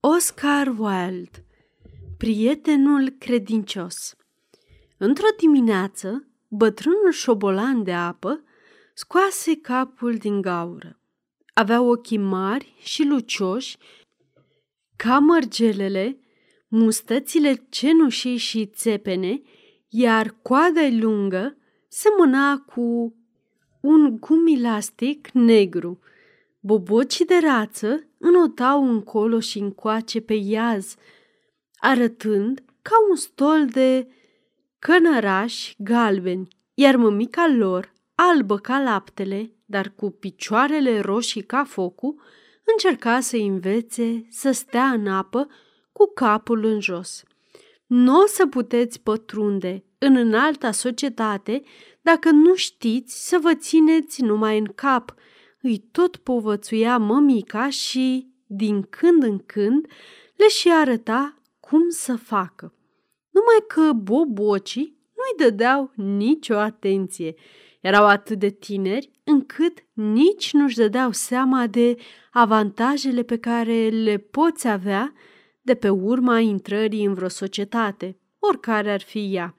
Oscar Wilde Prietenul credincios Într-o dimineață, bătrânul șobolan de apă scoase capul din gaură. Avea ochii mari și lucioși, ca mărgelele, mustățile cenușii și țepene, iar coada lungă semăna cu un gumilastic negru. Bobocii de rață înotau încolo și încoace pe iaz, arătând ca un stol de cănărași galbeni, iar mămica lor, albă ca laptele, dar cu picioarele roșii ca focul, încerca să învețe să stea în apă cu capul în jos. Nu o să puteți pătrunde în înalta societate dacă nu știți să vă țineți numai în cap, îi tot povățuia mămica și, din când în când, le și arăta cum să facă. Numai că bobocii nu-i dădeau nicio atenție. Erau atât de tineri încât nici nu-și dădeau seama de avantajele pe care le poți avea de pe urma intrării în vreo societate, oricare ar fi ea.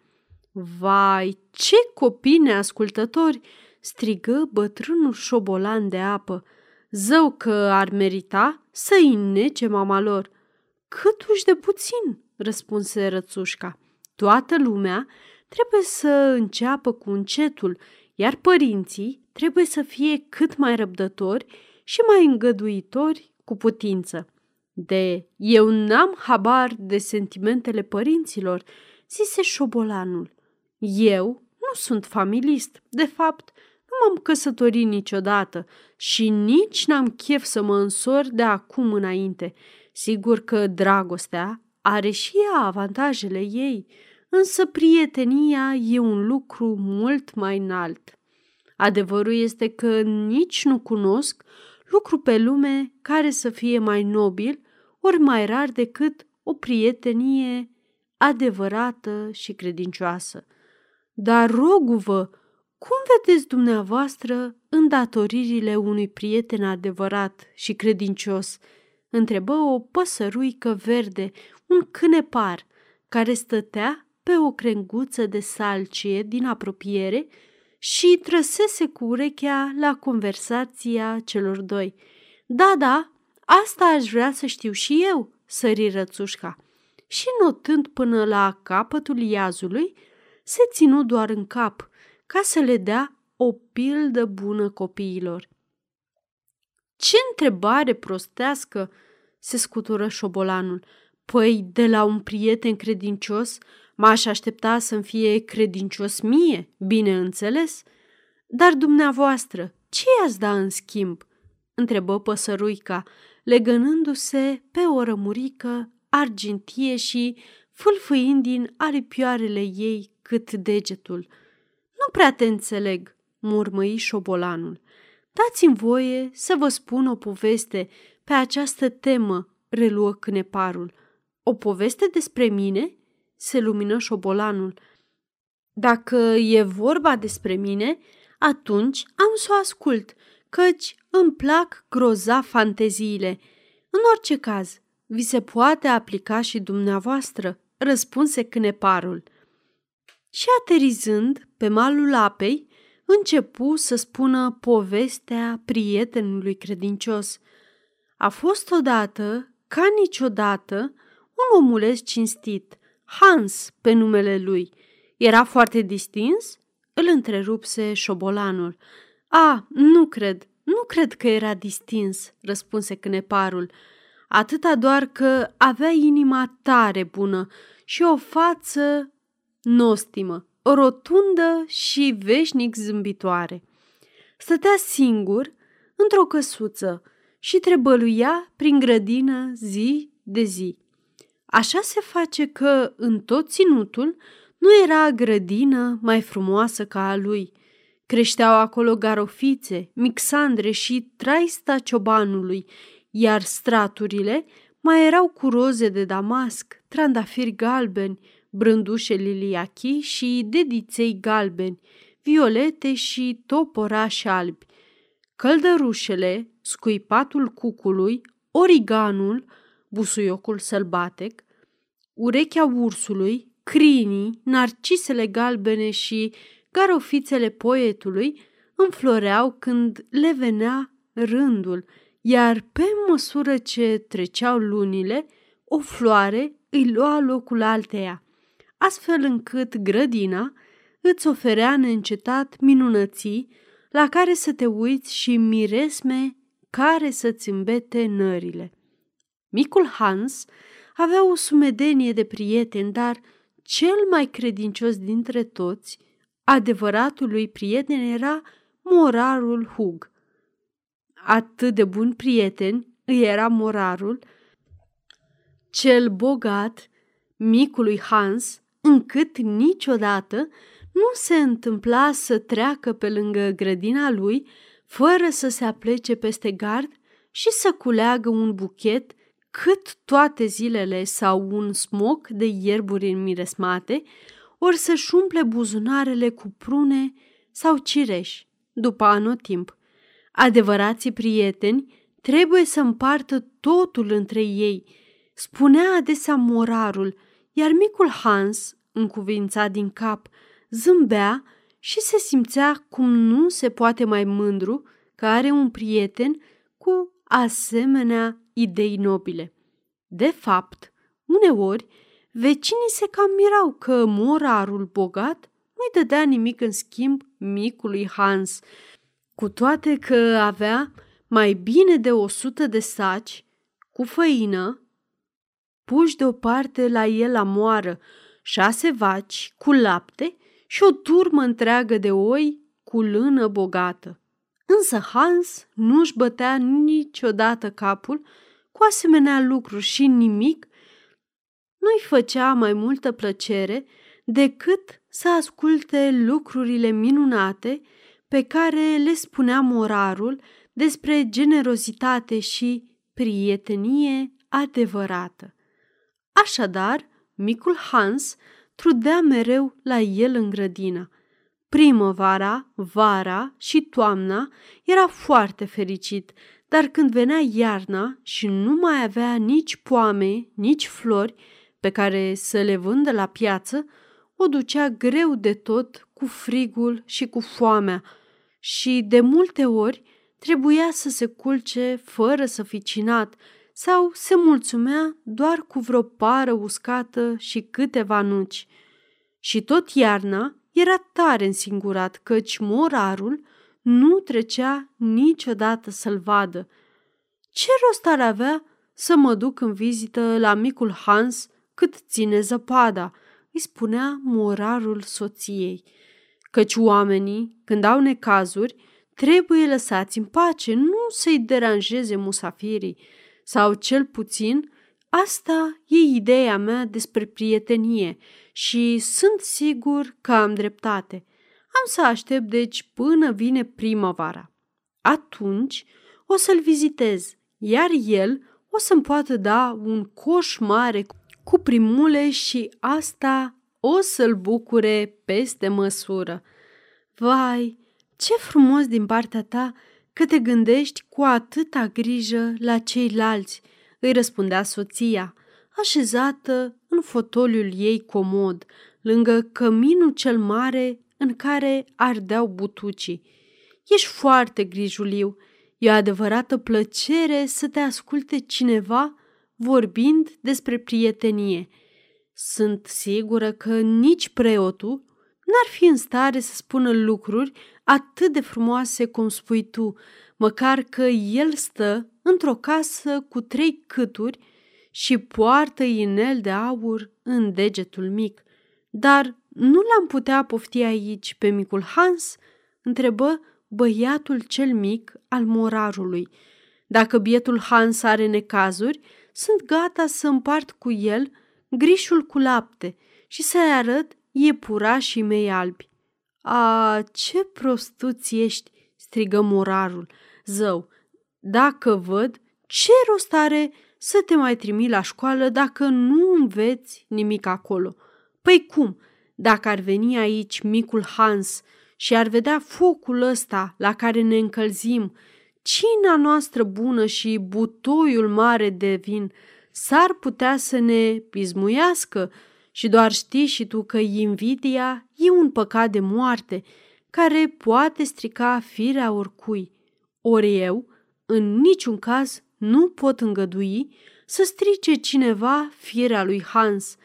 Vai, ce copii neascultători! Strigă bătrânul șobolan de apă. Zău că ar merita să-i nece mama lor. Câtuși de puțin, răspunse rățușca. Toată lumea trebuie să înceapă cu încetul, iar părinții trebuie să fie cât mai răbdători și mai îngăduitori cu putință. De eu n-am habar de sentimentele părinților, zise șobolanul. Eu nu sunt familist. De fapt, nu m-am căsătorit niciodată și nici n-am chef să mă însor de acum înainte. Sigur că dragostea are și ea avantajele ei, însă prietenia e un lucru mult mai înalt. Adevărul este că nici nu cunosc lucru pe lume care să fie mai nobil ori mai rar decât o prietenie adevărată și credincioasă. Dar rogu-vă, cum vedeți dumneavoastră îndatoririle unui prieten adevărat și credincios? Întrebă o păsăruică verde, un cânepar, care stătea pe o crenguță de salcie din apropiere și trăsese cu urechea la conversația celor doi. Da, da, asta aș vrea să știu și eu, sări rățușca. Și notând până la capătul iazului, se ținu doar în cap, ca să le dea o pildă bună copiilor. Ce întrebare prostească!" se scutură șobolanul. Păi, de la un prieten credincios, m-aș aștepta să-mi fie credincios mie, bineînțeles. Dar dumneavoastră, ce i-ați da în schimb?" întrebă păsăruica, legănându-se pe o rămurică argintie și fâlfâind din aripioarele ei cât degetul. Nu prea te înțeleg, murmăi șobolanul. Dați-mi voie să vă spun o poveste pe această temă, reluă câneparul. O poveste despre mine? Se lumină șobolanul. Dacă e vorba despre mine, atunci am să o ascult, căci îmi plac groza fanteziile. În orice caz, vi se poate aplica și dumneavoastră, răspunse câneparul și aterizând pe malul apei, începu să spună povestea prietenului credincios. A fost odată, ca niciodată, un omuleț cinstit, Hans pe numele lui. Era foarte distins? Îl întrerupse șobolanul. A, nu cred, nu cred că era distins, răspunse câneparul. Atâta doar că avea inima tare bună și o față nostimă, rotundă și veșnic zâmbitoare. Stătea singur într-o căsuță și trebăluia prin grădină zi de zi. Așa se face că în tot ținutul nu era grădină mai frumoasă ca a lui. Creșteau acolo garofițe, mixandre și traista ciobanului, iar straturile mai erau cu roze de damasc, trandafiri galbeni, brândușe liliachii și dediței galbeni, violete și toporași albi. Căldărușele, scuipatul cucului, origanul, busuiocul sălbatec, urechea ursului, crinii, narcisele galbene și garofițele poetului înfloreau când le venea rândul, iar pe măsură ce treceau lunile, o floare îi lua locul alteia, astfel încât grădina îți oferea neîncetat minunății la care să te uiți și miresme care să-ți îmbete nările. Micul Hans avea o sumedenie de prieteni, dar cel mai credincios dintre toți, adevăratul lui prieten era morarul Hug. Atât de bun prieten îi era morarul, cel bogat, micului Hans, încât niciodată nu se întâmpla să treacă pe lângă grădina lui fără să se aplece peste gard și să culeagă un buchet cât toate zilele sau un smoc de ierburi înmiresmate, ori să-și umple buzunarele cu prune sau cireși, după anotimp. Adevărații prieteni trebuie să împartă totul între ei, spunea adesea morarul, iar micul Hans, încuvințat din cap, zâmbea și se simțea cum nu se poate mai mândru că are un prieten cu asemenea idei nobile. De fapt, uneori, vecinii se cam mirau că morarul bogat nu-i dădea nimic în schimb micului Hans, cu toate că avea mai bine de o sută de saci cu făină puși deoparte la el la moară, șase vaci cu lapte și o turmă întreagă de oi cu lână bogată. Însă Hans nu-și bătea niciodată capul cu asemenea lucruri și nimic nu-i făcea mai multă plăcere decât să asculte lucrurile minunate pe care le spunea morarul despre generozitate și prietenie adevărată. Așadar, micul Hans trudea mereu la el în grădină. Primăvara, vara și toamna era foarte fericit, dar când venea iarna și nu mai avea nici poame, nici flori pe care să le vândă la piață, o ducea greu de tot cu frigul și cu foamea și de multe ori trebuia să se culce fără să fi cinat sau se mulțumea doar cu vreo pară uscată și câteva nuci. Și tot iarna era tare însingurat, căci morarul nu trecea niciodată să-l vadă. Ce rost ar avea să mă duc în vizită la micul Hans cât ține zăpada, îi spunea morarul soției, căci oamenii, când au necazuri, trebuie lăsați în pace, nu să-i deranjeze musafirii, sau cel puțin asta e ideea mea despre prietenie și sunt sigur că am dreptate. Am să aștept deci până vine primăvara. Atunci o să-l vizitez, iar el o să-mi poată da un coș mare cu primule și asta o să-l bucure peste măsură. Vai, ce frumos din partea ta că te gândești cu atâta grijă la ceilalți, îi răspundea soția, așezată în fotoliul ei comod, lângă căminul cel mare în care ardeau butucii. Ești foarte grijuliu. E o adevărată plăcere să te asculte cineva vorbind despre prietenie. Sunt sigură că nici preotul n-ar fi în stare să spună lucruri atât de frumoase cum spui tu, măcar că el stă într-o casă cu trei câturi și poartă inel de aur în degetul mic. Dar nu l-am putea pofti aici pe micul Hans?" întrebă băiatul cel mic al morarului. Dacă bietul Hans are necazuri, sunt gata să împart cu el grișul cu lapte și să-i arăt iepurașii mei albi. A, ce prostuț ești!" strigă morarul. Zău, dacă văd, ce rost are să te mai trimi la școală dacă nu înveți nimic acolo? Păi cum, dacă ar veni aici micul Hans și ar vedea focul ăsta la care ne încălzim, cina noastră bună și butoiul mare de vin, s-ar putea să ne pismuiască și doar știi și tu că invidia e un păcat de moarte care poate strica firea oricui. Ori eu, în niciun caz, nu pot îngădui să strice cineva firea lui Hans.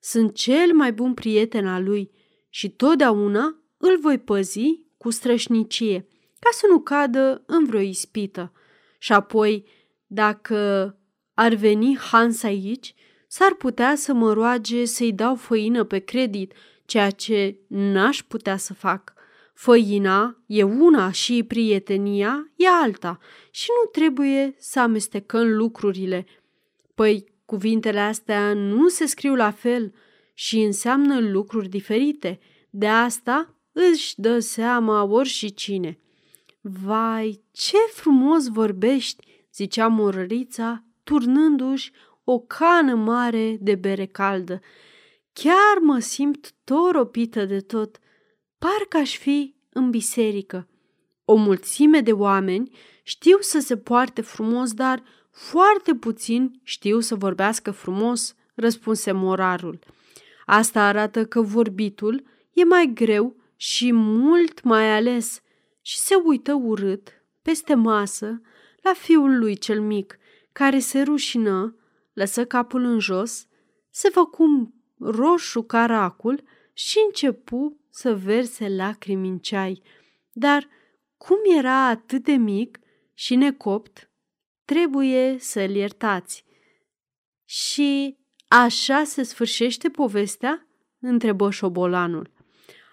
Sunt cel mai bun prieten al lui și totdeauna îl voi păzi cu strășnicie, ca să nu cadă în vreo ispită. Și apoi, dacă ar veni Hans aici, s-ar putea să mă roage să-i dau făină pe credit, ceea ce n-aș putea să fac. Făina e una și prietenia e alta și nu trebuie să amestecăm lucrurile. Păi, cuvintele astea nu se scriu la fel și înseamnă lucruri diferite. De asta își dă seama ori și cine. Vai, ce frumos vorbești, zicea morărița, turnându-și o cană mare de bere caldă. Chiar mă simt toropită de tot. Parcă aș fi în biserică. O mulțime de oameni știu să se poarte frumos, dar foarte puțin știu să vorbească frumos, răspunse morarul. Asta arată că vorbitul e mai greu și mult mai ales și se uită urât peste masă la fiul lui cel mic, care se rușină, lăsă capul în jos, se făcu roșu caracul și începu să verse lacrimi în ceai. Dar cum era atât de mic și necopt, trebuie să-l iertați. Și așa se sfârșește povestea? întrebă șobolanul.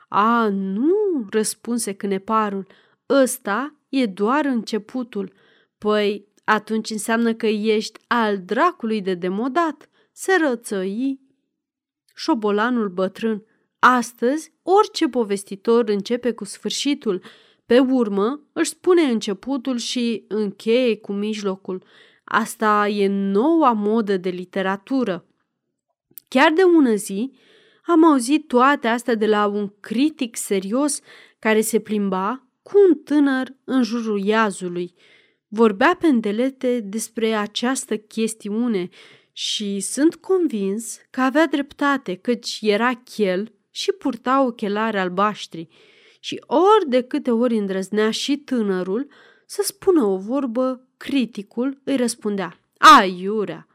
A, nu, răspunse câneparul, ăsta e doar începutul. Păi, atunci înseamnă că ești al dracului de demodat, se rățăi. Șobolanul bătrân, astăzi orice povestitor începe cu sfârșitul, pe urmă își spune începutul și încheie cu mijlocul. Asta e noua modă de literatură. Chiar de ună zi am auzit toate astea de la un critic serios care se plimba cu un tânăr în jurul iazului. Vorbea pendelete despre această chestiune și sunt convins că avea dreptate, căci era chel și purta ochelari albaștri. Și ori de câte ori îndrăznea și tânărul să spună o vorbă, criticul îi răspundea, Aiurea!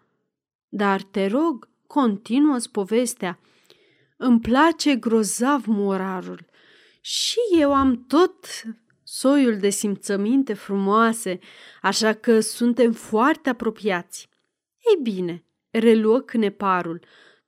Dar te rog, continuă-ți povestea. Îmi place grozav morarul și eu am tot soiul de simțăminte frumoase, așa că suntem foarte apropiați. Ei bine, reluă câneparul,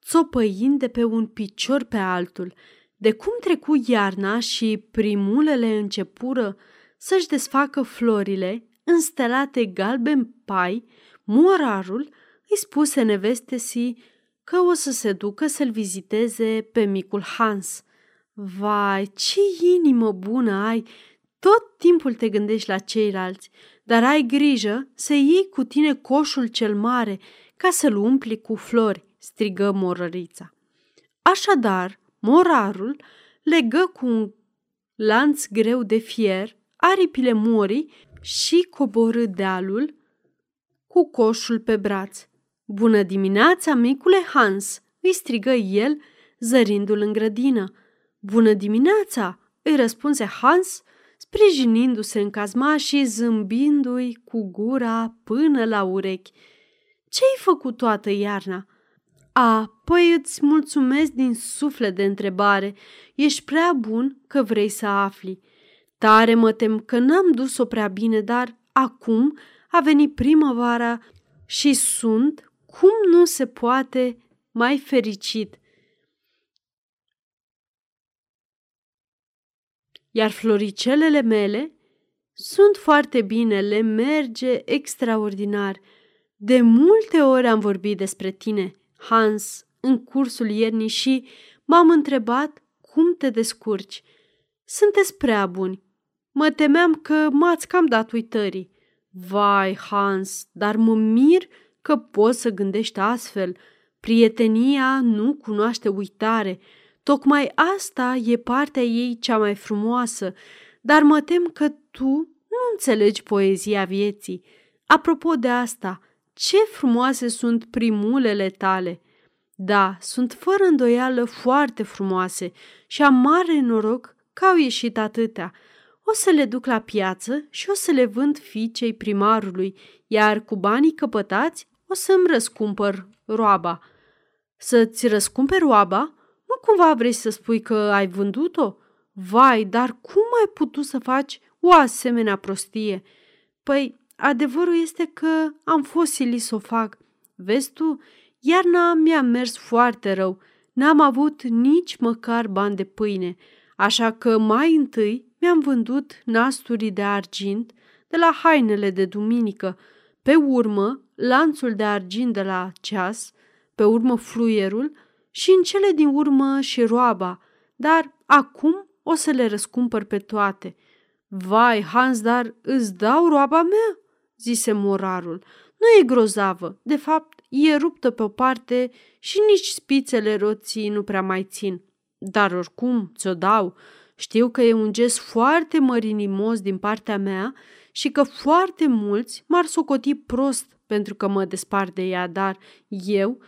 țopăind de pe un picior pe altul, de cum trecu iarna și primulele începură să-și desfacă florile înstelate galben pai, morarul îi spuse nevestesii că o să se ducă să-l viziteze pe micul Hans. Vai, ce inimă bună ai! Tot timpul te gândești la ceilalți, dar ai grijă să iei cu tine coșul cel mare ca să-l umpli cu flori, strigă morărița. Așadar, morarul legă cu un lanț greu de fier aripile morii și coborâ dealul cu coșul pe braț. Bună dimineața, micule Hans!" îi strigă el, zărindu-l în grădină. Bună dimineața!" îi răspunse Hans, sprijinindu-se în cazmaș și zâmbindu-i cu gura până la urechi. Ce-ai făcut toată iarna?" A, păi îți mulțumesc din suflet de întrebare. Ești prea bun că vrei să afli. Tare mă tem că n-am dus-o prea bine, dar acum a venit primăvara și sunt cum nu se poate mai fericit. Iar floricelele mele sunt foarte bine, le merge extraordinar. De multe ori am vorbit despre tine, Hans, în cursul iernii și m-am întrebat cum te descurci. Sunteți prea buni. Mă temeam că m-ați cam dat uitării. Vai, Hans, dar mă mir că poți să gândești astfel. Prietenia nu cunoaște uitare. Tocmai asta e partea ei cea mai frumoasă, dar mă tem că tu nu înțelegi poezia vieții. Apropo de asta, ce frumoase sunt primulele tale! Da, sunt fără îndoială foarte frumoase și am mare noroc că au ieșit atâtea. O să le duc la piață și o să le vând fiicei primarului, iar cu banii căpătați o să-mi răscumpăr roaba. Să-ți răscumperi roaba? Nu cumva vrei să spui că ai vândut-o? Vai, dar cum ai putut să faci o asemenea prostie? Păi, adevărul este că am fost silit să o fac. Vezi tu, iarna mi-a mers foarte rău. N-am avut nici măcar bani de pâine, așa că mai întâi mi-am vândut nasturii de argint de la hainele de duminică, pe urmă lanțul de argint de la ceas, pe urmă fluierul și în cele din urmă și roaba, dar acum o să le răscumpăr pe toate. Vai, Hans, dar îți dau roaba mea? zise morarul. Nu e grozavă, de fapt e ruptă pe o parte și nici spițele roții nu prea mai țin. Dar oricum ți-o dau. Știu că e un gest foarte mărinimos din partea mea și că foarte mulți m-ar socoti prost pentru că mă despart de ea, dar eu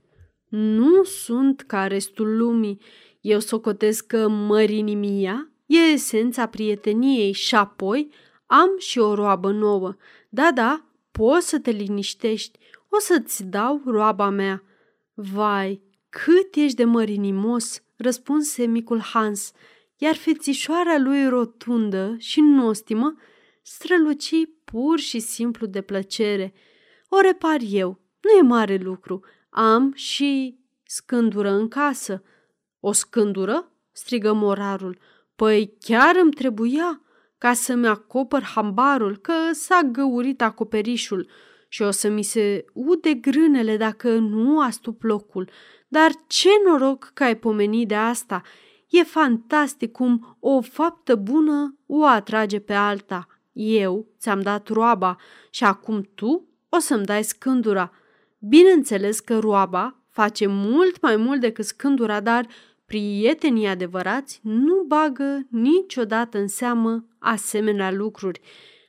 nu sunt ca restul lumii. Eu socotesc că mărinimia e esența prieteniei și apoi am și o roabă nouă. Da, da, poți să te liniștești, o să-ți dau roaba mea. Vai, cât ești de mărinimos, răspunse micul Hans, iar fețișoara lui rotundă și nostimă străluci pur și simplu de plăcere. O repar eu, nu e mare lucru, am și scândură în casă. O scândură? strigă morarul. Păi chiar îmi trebuia ca să-mi acopăr hambarul că s-a găurit acoperișul și o să mi se ude grânele dacă nu astup locul. Dar ce noroc că ai pomenit de asta! E fantastic cum o faptă bună o atrage pe alta. Eu ți-am dat roaba și acum tu o să-mi dai scândura. Bineînțeles că roaba face mult mai mult decât scândura, dar prietenii adevărați nu bagă niciodată în seamă asemenea lucruri.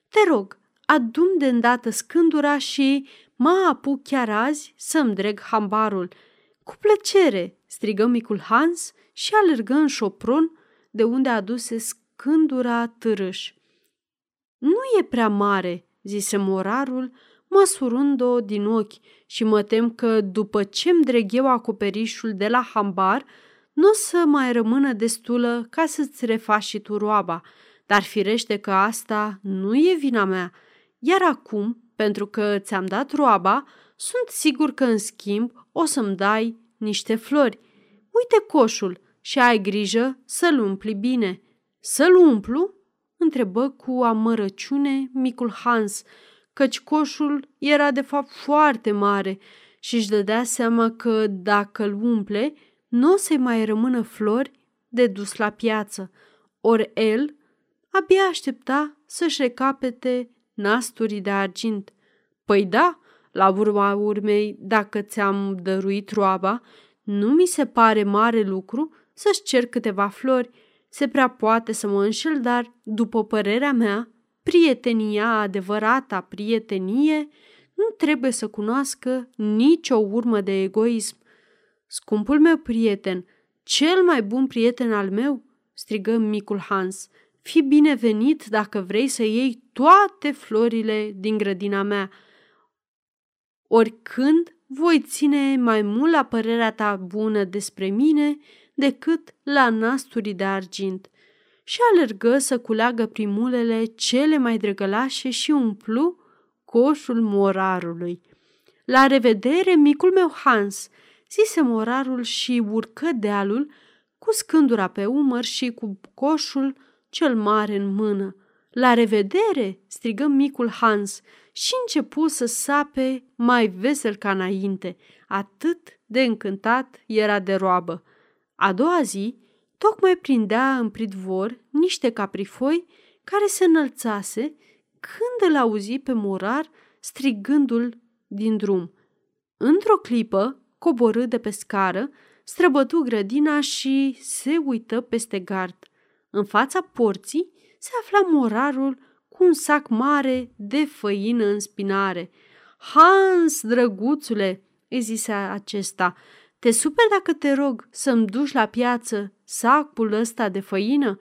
Te rog, adum de îndată scândura și mă apuc chiar azi să-mi dreg hambarul. Cu plăcere, strigă micul Hans și alergă în șopron de unde aduse scândura târâș. Nu e prea mare, zise morarul, măsurând-o din ochi și mă tem că după ce-mi dreg eu acoperișul de la hambar, nu o să mai rămână destulă ca să-ți refaci și tu roaba, dar firește că asta nu e vina mea. Iar acum, pentru că ți-am dat roaba, sunt sigur că în schimb o să-mi dai niște flori. Uite coșul și ai grijă să-l umpli bine. Să-l umplu? întrebă cu amărăciune micul Hans, căci coșul era de fapt foarte mare și își dădea seama că dacă îl umple, nu o să-i mai rămână flori de dus la piață. Ori el abia aștepta să-și recapete nasturii de argint. Păi da, la urma urmei, dacă ți-am dăruit roaba, nu mi se pare mare lucru să-și cer câteva flori. Se prea poate să mă înșel, dar, după părerea mea, prietenia adevărata prietenie nu trebuie să cunoască nicio urmă de egoism. Scumpul meu prieten, cel mai bun prieten al meu, strigă micul Hans, fi binevenit dacă vrei să iei toate florile din grădina mea. Oricând voi ține mai mult la părerea ta bună despre mine decât la nasturii de argint. Și alergă să culeagă primulele cele mai drăgălașe și umplu coșul morarului. La revedere, micul meu Hans, zise morarul și urcă dealul cu scândura pe umăr și cu coșul cel mare în mână. La revedere!" strigă micul Hans și începu să sape mai vesel ca înainte, atât de încântat era de roabă. A doua zi, tocmai prindea în pridvor niște caprifoi care se înălțase când îl auzi pe morar strigându-l din drum. Într-o clipă, coborâ de pe scară, străbătu grădina și se uită peste gard. În fața porții se afla morarul cu un sac mare de făină în spinare. Hans, drăguțule, îi zise acesta, te super dacă te rog să-mi duci la piață sacul ăsta de făină?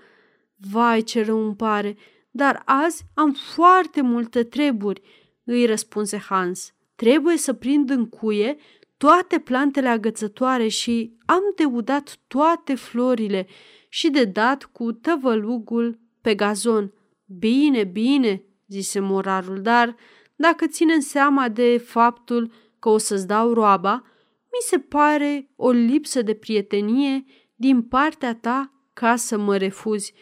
Vai, ce rău îmi pare, dar azi am foarte multe treburi, îi răspunse Hans. Trebuie să prind în cuie toate plantele agățătoare și am de udat toate florile și de dat cu tăvălugul pe gazon. Bine, bine, zise morarul, dar dacă ținem seama de faptul că o să-ți dau roaba, mi se pare o lipsă de prietenie din partea ta ca să mă refuzi.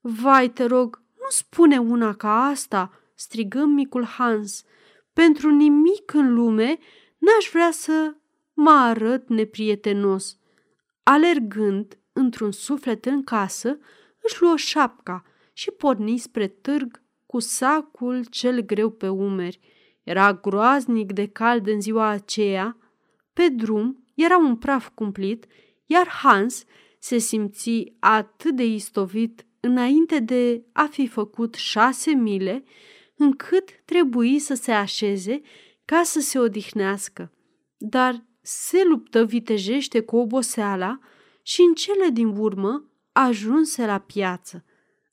Vai, te rog, nu spune una ca asta, strigă micul Hans. Pentru nimic în lume n-aș vrea să mă arăt neprietenos. Alergând într-un suflet în casă, își luă șapca și porni spre târg cu sacul cel greu pe umeri. Era groaznic de cald în ziua aceea. Pe drum era un praf cumplit, iar Hans se simți atât de istovit înainte de a fi făcut șase mile, încât trebuie să se așeze ca să se odihnească. Dar se luptă vitejește cu oboseala și în cele din urmă ajunse la piață.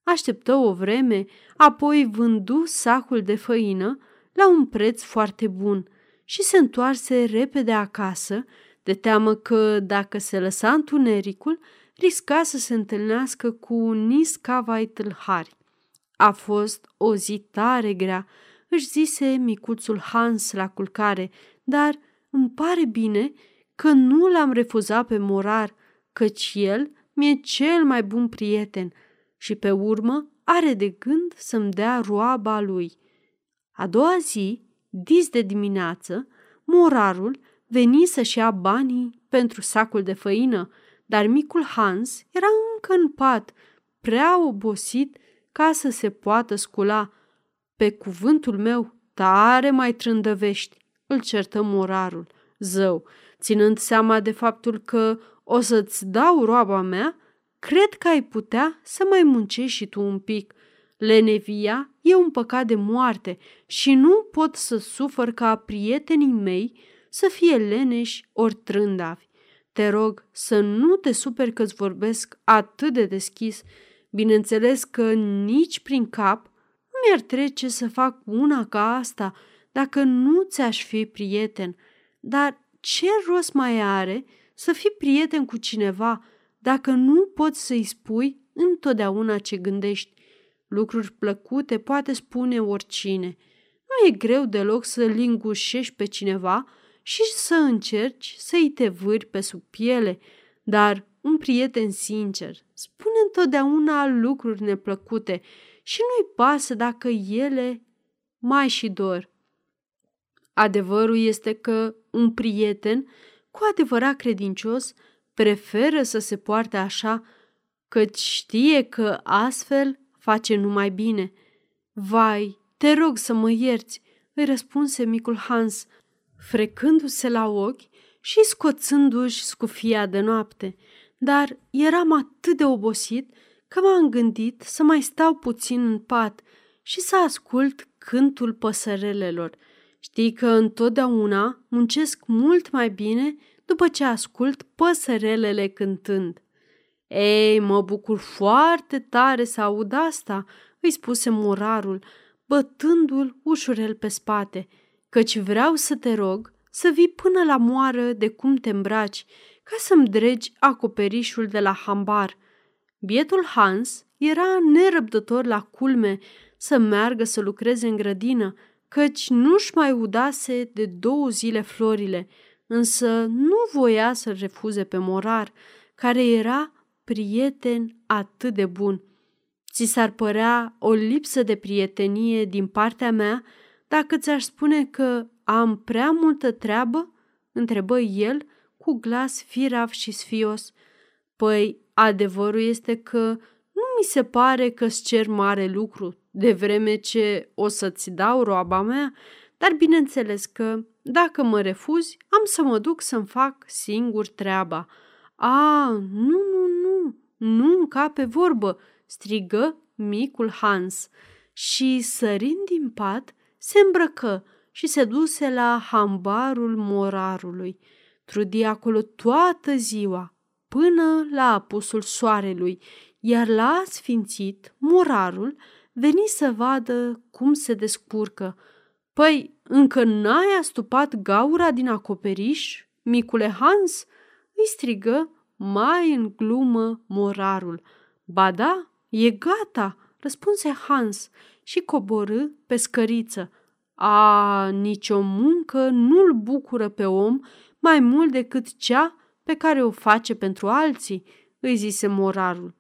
Așteptă o vreme, apoi vându sacul de făină la un preț foarte bun și se întoarse repede acasă, de teamă că, dacă se lăsa întunericul, risca să se întâlnească cu niscavai tâlhari. A fost o zi tare grea, își zise micuțul Hans la culcare, dar îmi pare bine că nu l-am refuzat pe morar, căci el mi-e cel mai bun prieten și pe urmă are de gând să-mi dea roaba lui. A doua zi, dis de dimineață, morarul veni să-și ia banii pentru sacul de făină, dar micul Hans era încă în pat, prea obosit ca să se poată scula. Pe cuvântul meu, tare mai trândăvești, îl certă morarul. Zău, ținând seama de faptul că o să-ți dau roaba mea, cred că ai putea să mai muncești și tu un pic. Lenevia e un păcat de moarte și nu pot să sufăr ca prietenii mei să fie leneși ori trândavi. Te rog să nu te superi că-ți vorbesc atât de deschis. Bineînțeles că nici prin cap nu mi-ar trece să fac una ca asta dacă nu ți-aș fi prieten. Dar ce rost mai are să fii prieten cu cineva dacă nu poți să-i spui întotdeauna ce gândești? Lucruri plăcute poate spune oricine. Nu e greu deloc să lingușești pe cineva și să încerci să-i te vârți pe sub piele, dar un prieten sincer spune întotdeauna lucruri neplăcute și nu-i pasă dacă ele mai și dor. Adevărul este că un prieten cu adevărat credincios preferă să se poarte așa, căci știe că astfel face numai bine. Vai, te rog să mă ierți, îi răspunse micul Hans, frecându-se la ochi și scoțându-și scufia de noapte. Dar eram atât de obosit că m-am gândit să mai stau puțin în pat și să ascult cântul păsărelelor. Știi că întotdeauna muncesc mult mai bine după ce ascult păsărelele cântând. Ei, mă bucur foarte tare să aud asta, îi spuse morarul, bătându-l ușurel pe spate, căci vreau să te rog să vii până la moară de cum te îmbraci, ca să-mi dregi acoperișul de la hambar. Bietul Hans era nerăbdător la culme să meargă să lucreze în grădină, căci nu-și mai udase de două zile florile, însă nu voia să-l refuze pe morar, care era prieten atât de bun. Ți s-ar părea o lipsă de prietenie din partea mea dacă ți-aș spune că am prea multă treabă? întrebă el cu glas firav și sfios. Păi, adevărul este că nu mi se pare că-ți cer mare lucru, de vreme ce o să-ți dau roaba mea, dar bineînțeles că, dacă mă refuzi, am să mă duc să-mi fac singur treaba. A, nu, nu, nu, nu încape vorbă, strigă micul Hans și, sărind din pat, se îmbrăcă și se duse la hambarul morarului. Trudi acolo toată ziua, până la apusul soarelui, iar la sfințit, morarul veni să vadă cum se descurcă. Păi, încă n-ai astupat gaura din acoperiș, micule Hans?" îi strigă mai în glumă morarul. Ba da, e gata, răspunse Hans și coborâ pe scăriță. A, nicio muncă nu-l bucură pe om mai mult decât cea pe care o face pentru alții, îi zise morarul.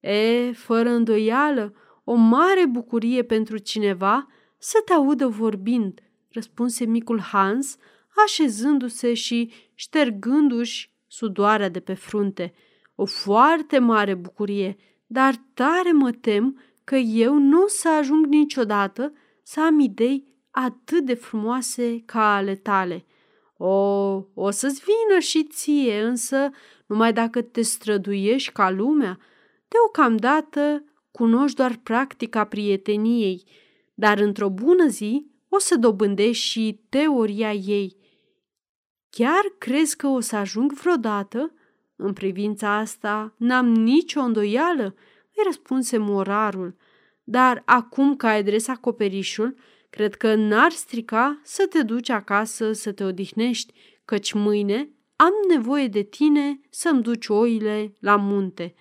E, fără îndoială, o mare bucurie pentru cineva să te audă vorbind, răspunse micul Hans, așezându-se și ștergându-și sudoarea de pe frunte. O foarte mare bucurie, dar tare mă tem că eu nu o să ajung niciodată să am idei atât de frumoase ca ale tale. O, o să-ți vină și ție, însă numai dacă te străduiești ca lumea. Deocamdată cunoști doar practica prieteniei, dar într-o bună zi o să dobândești și teoria ei. Chiar crezi că o să ajung vreodată? În privința asta n-am nicio îndoială, îi răspunse morarul. Dar acum că ai adres acoperișul, cred că n-ar strica să te duci acasă să te odihnești, căci mâine am nevoie de tine să-mi duci oile la munte.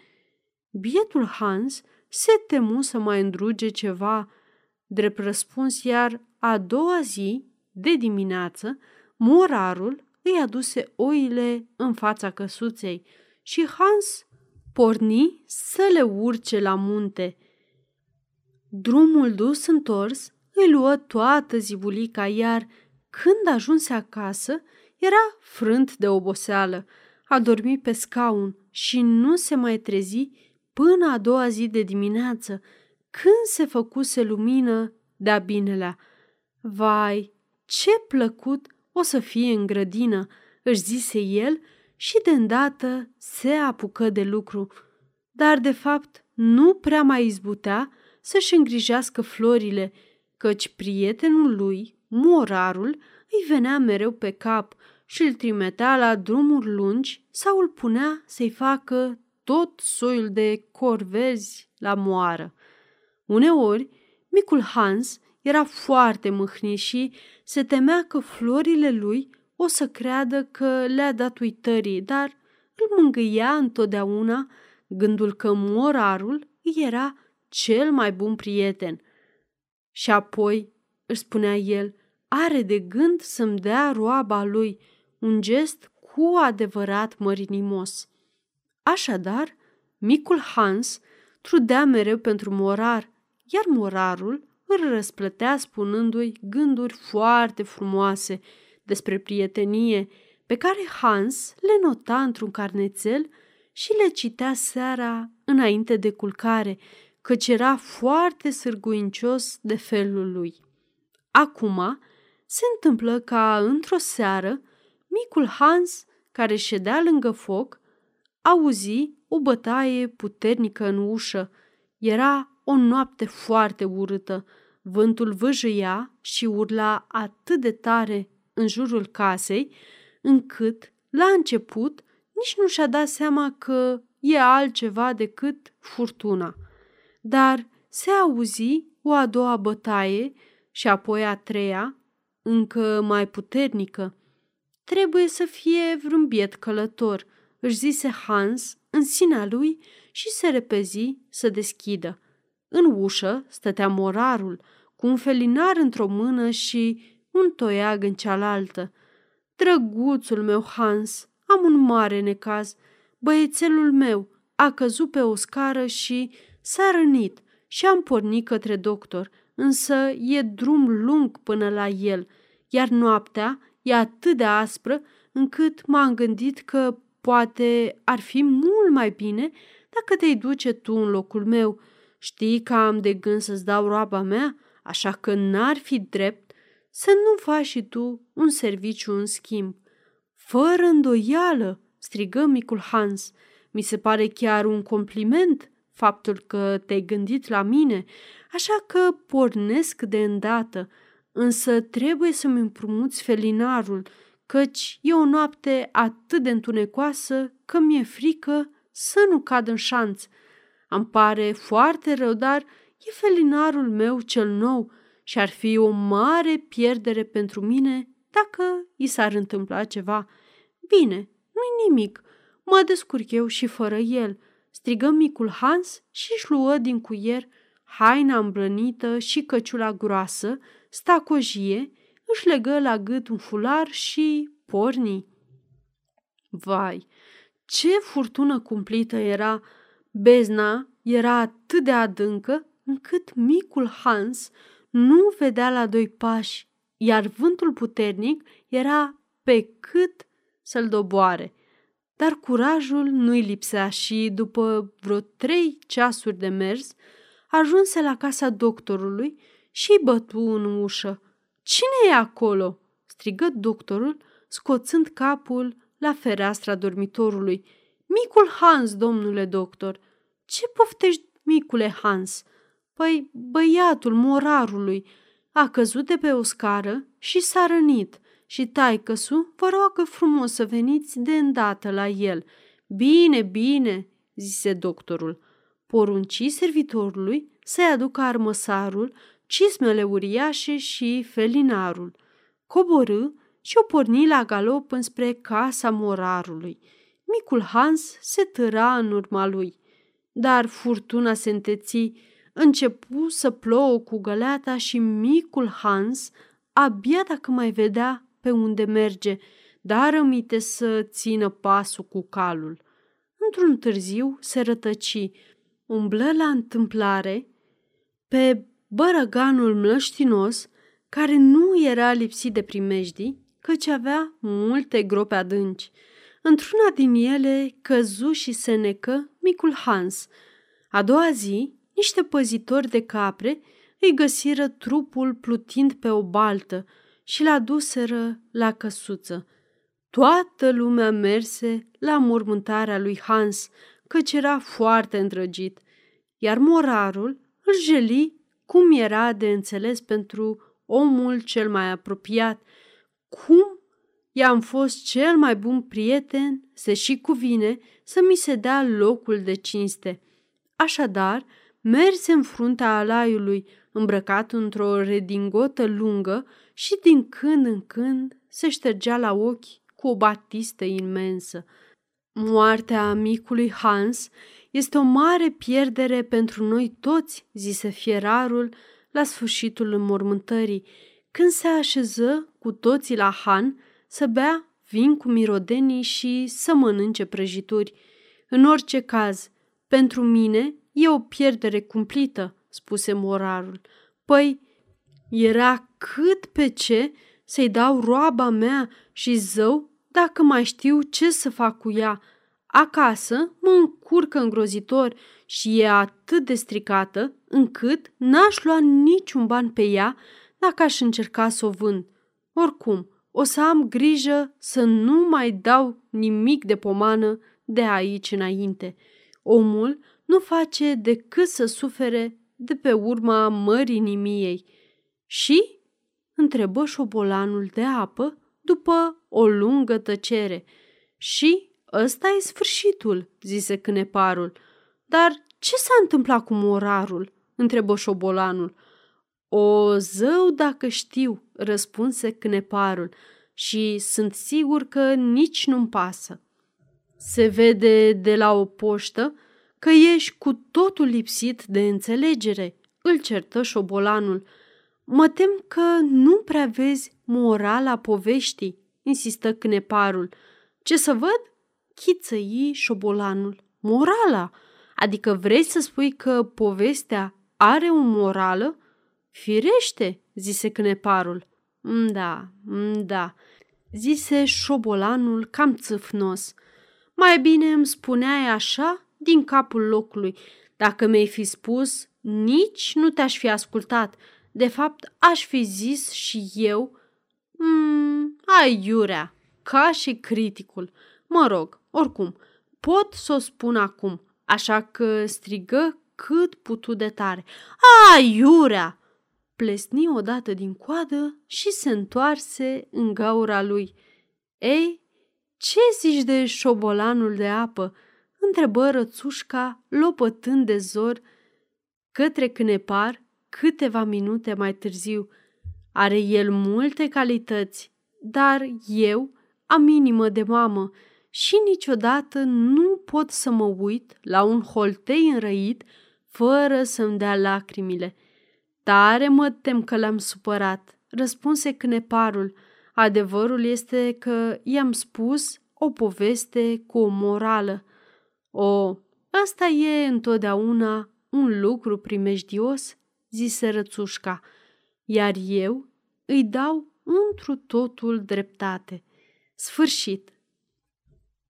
Bietul Hans se temu să mai îndruge ceva, drept răspuns, iar a doua zi, de dimineață, morarul îi aduse oile în fața căsuței și Hans porni să le urce la munte. Drumul dus întors îi luă toată zibulica, iar când ajunse acasă, era frânt de oboseală. A dormit pe scaun și nu se mai trezi până a doua zi de dimineață, când se făcuse lumină de-a binelea. Vai, ce plăcut o să fie în grădină, își zise el și de îndată se apucă de lucru. Dar, de fapt, nu prea mai izbutea să-și îngrijească florile, căci prietenul lui, morarul, îi venea mereu pe cap și îl trimitea la drumuri lungi sau îl punea să-i facă tot soiul de corvezi la moară. Uneori, micul Hans era foarte mâhnit și se temea că florile lui o să creadă că le-a dat uitării, dar îl mângâia întotdeauna gândul că morarul era cel mai bun prieten. Și apoi, își spunea el, are de gând să-mi dea roaba lui, un gest cu adevărat mărinimos. Așadar, micul Hans trudea mereu pentru morar, iar morarul îl răsplătea spunându-i gânduri foarte frumoase despre prietenie, pe care Hans le nota într-un carnețel și le citea seara înainte de culcare, căci era foarte sârguincios de felul lui. Acum se întâmplă ca într-o seară, micul Hans, care ședea lângă foc, auzi o bătaie puternică în ușă. Era o noapte foarte urâtă. Vântul vâjâia și urla atât de tare în jurul casei, încât, la început, nici nu și-a dat seama că e altceva decât furtuna. Dar se auzi o a doua bătaie și apoi a treia, încă mai puternică. Trebuie să fie vreun biet călător, își zise Hans în sinea lui și se repezi să deschidă. În ușă stătea morarul, cu un felinar într-o mână și un toiag în cealaltă. Drăguțul meu, Hans, am un mare necaz. Băiețelul meu a căzut pe o scară și s-a rănit și am pornit către doctor, însă e drum lung până la el, iar noaptea e atât de aspră încât m-am gândit că poate ar fi mult mai bine dacă te-ai duce tu în locul meu. Știi că am de gând să-ți dau roaba mea, așa că n-ar fi drept să nu faci și tu un serviciu în schimb. Fără îndoială, strigă micul Hans, mi se pare chiar un compliment faptul că te-ai gândit la mine, așa că pornesc de îndată. însă trebuie să-mi împrumuți felinarul, căci e o noapte atât de întunecoasă că mi-e frică să nu cad în șanț. Îmi pare foarte rău, dar e felinarul meu cel nou și ar fi o mare pierdere pentru mine dacă i s-ar întâmpla ceva. Bine, nu-i nimic, mă descurc eu și fără el, strigă micul Hans și își luă din cuier haina îmbrănită și căciula groasă, stacojie, își legă la gât un fular și porni. Vai, ce furtună cumplită era! Bezna era atât de adâncă încât micul Hans nu vedea la doi pași, iar vântul puternic era pe cât să-l doboare. Dar curajul nu-i lipsea și, după vreo trei ceasuri de mers, ajunse la casa doctorului și bătu în ușă. Cine e acolo?" strigă doctorul, scoțând capul la fereastra dormitorului. Micul Hans, domnule doctor. Ce poftești, micule Hans? Păi, băiatul morarului a căzut de pe o scară și s-a rănit și taicăsu vă roagă frumos să veniți de îndată la el. Bine, bine, zise doctorul. Porunci servitorului să-i aducă armăsarul, cismele uriașe și felinarul. Coborâ și o porni la galop înspre casa morarului. Micul Hans se tăra în urma lui. Dar furtuna se înteți, începu să plouă cu găleata și micul Hans, abia dacă mai vedea pe unde merge, dar rămite să țină pasul cu calul. Într-un târziu se rătăci, umblă la întâmplare pe bărăganul mlăștinos, care nu era lipsit de primejdii, căci avea multe grope adânci. Într-una din ele căzu și se necă micul Hans. A doua zi, niște păzitori de capre îi găsiră trupul plutind pe o baltă și l-a duseră la căsuță. Toată lumea merse la mormântarea lui Hans, căci era foarte îndrăgit, iar morarul îl jeli cum era de înțeles pentru omul cel mai apropiat, cum i-am fost cel mai bun prieten, se și cuvine să mi se dea locul de cinste. Așadar, merse în fruntea alaiului, îmbrăcat într-o redingotă lungă și din când în când se ștergea la ochi cu o batistă imensă. Moartea amicului Hans este o mare pierdere pentru noi toți, zise fierarul la sfârșitul înmormântării, când se așeză cu toții la Han să bea vin cu mirodenii și să mănânce prăjituri. În orice caz, pentru mine e o pierdere cumplită, spuse morarul. Păi, era cât pe ce să-i dau roaba mea și zău dacă mai știu ce să fac cu ea. Acasă mă încurcă îngrozitor și e atât de stricată încât n-aș lua niciun ban pe ea dacă aș încerca să o vând. Oricum, o să am grijă să nu mai dau nimic de pomană de aici înainte. Omul nu face decât să sufere de pe urma mării nimiei. Și? întrebă șobolanul de apă după o lungă tăcere. Și ăsta e sfârșitul, zise câneparul. Dar ce s-a întâmplat cu morarul? întrebă șobolanul. O zău dacă știu, răspunse câneparul, și sunt sigur că nici nu-mi pasă. Se vede de la o poștă că ești cu totul lipsit de înțelegere, îl certă șobolanul. Mă tem că nu prea vezi morala poveștii, insistă câneparul. Ce să văd? Chițăi șobolanul. Morala? Adică vrei să spui că povestea are o morală? Firește, zise câneparul. Da, da, zise șobolanul cam țâfnos. Mai bine îmi spuneai așa din capul locului. Dacă mi-ai fi spus, nici nu te-aș fi ascultat. De fapt, aș fi zis și eu, mm, ai iurea, ca și criticul. Mă rog, oricum, pot să o spun acum, așa că strigă cât putu de tare. Ai iurea! plesni odată din coadă și se întoarse în gaura lui. Ei, ce zici de șobolanul de apă?" Întrebă rățușca, lopătând de zor către cânepar câteva minute mai târziu. Are el multe calități, dar eu am inimă de mamă și niciodată nu pot să mă uit la un holtei înrăit fără să-mi dea lacrimile. Tare mă tem că l-am supărat, răspunse cneparul. Adevărul este că i-am spus o poveste cu o morală. O, ăsta e întotdeauna un lucru primejdios, zise rățușca, iar eu îi dau întru totul dreptate. Sfârșit,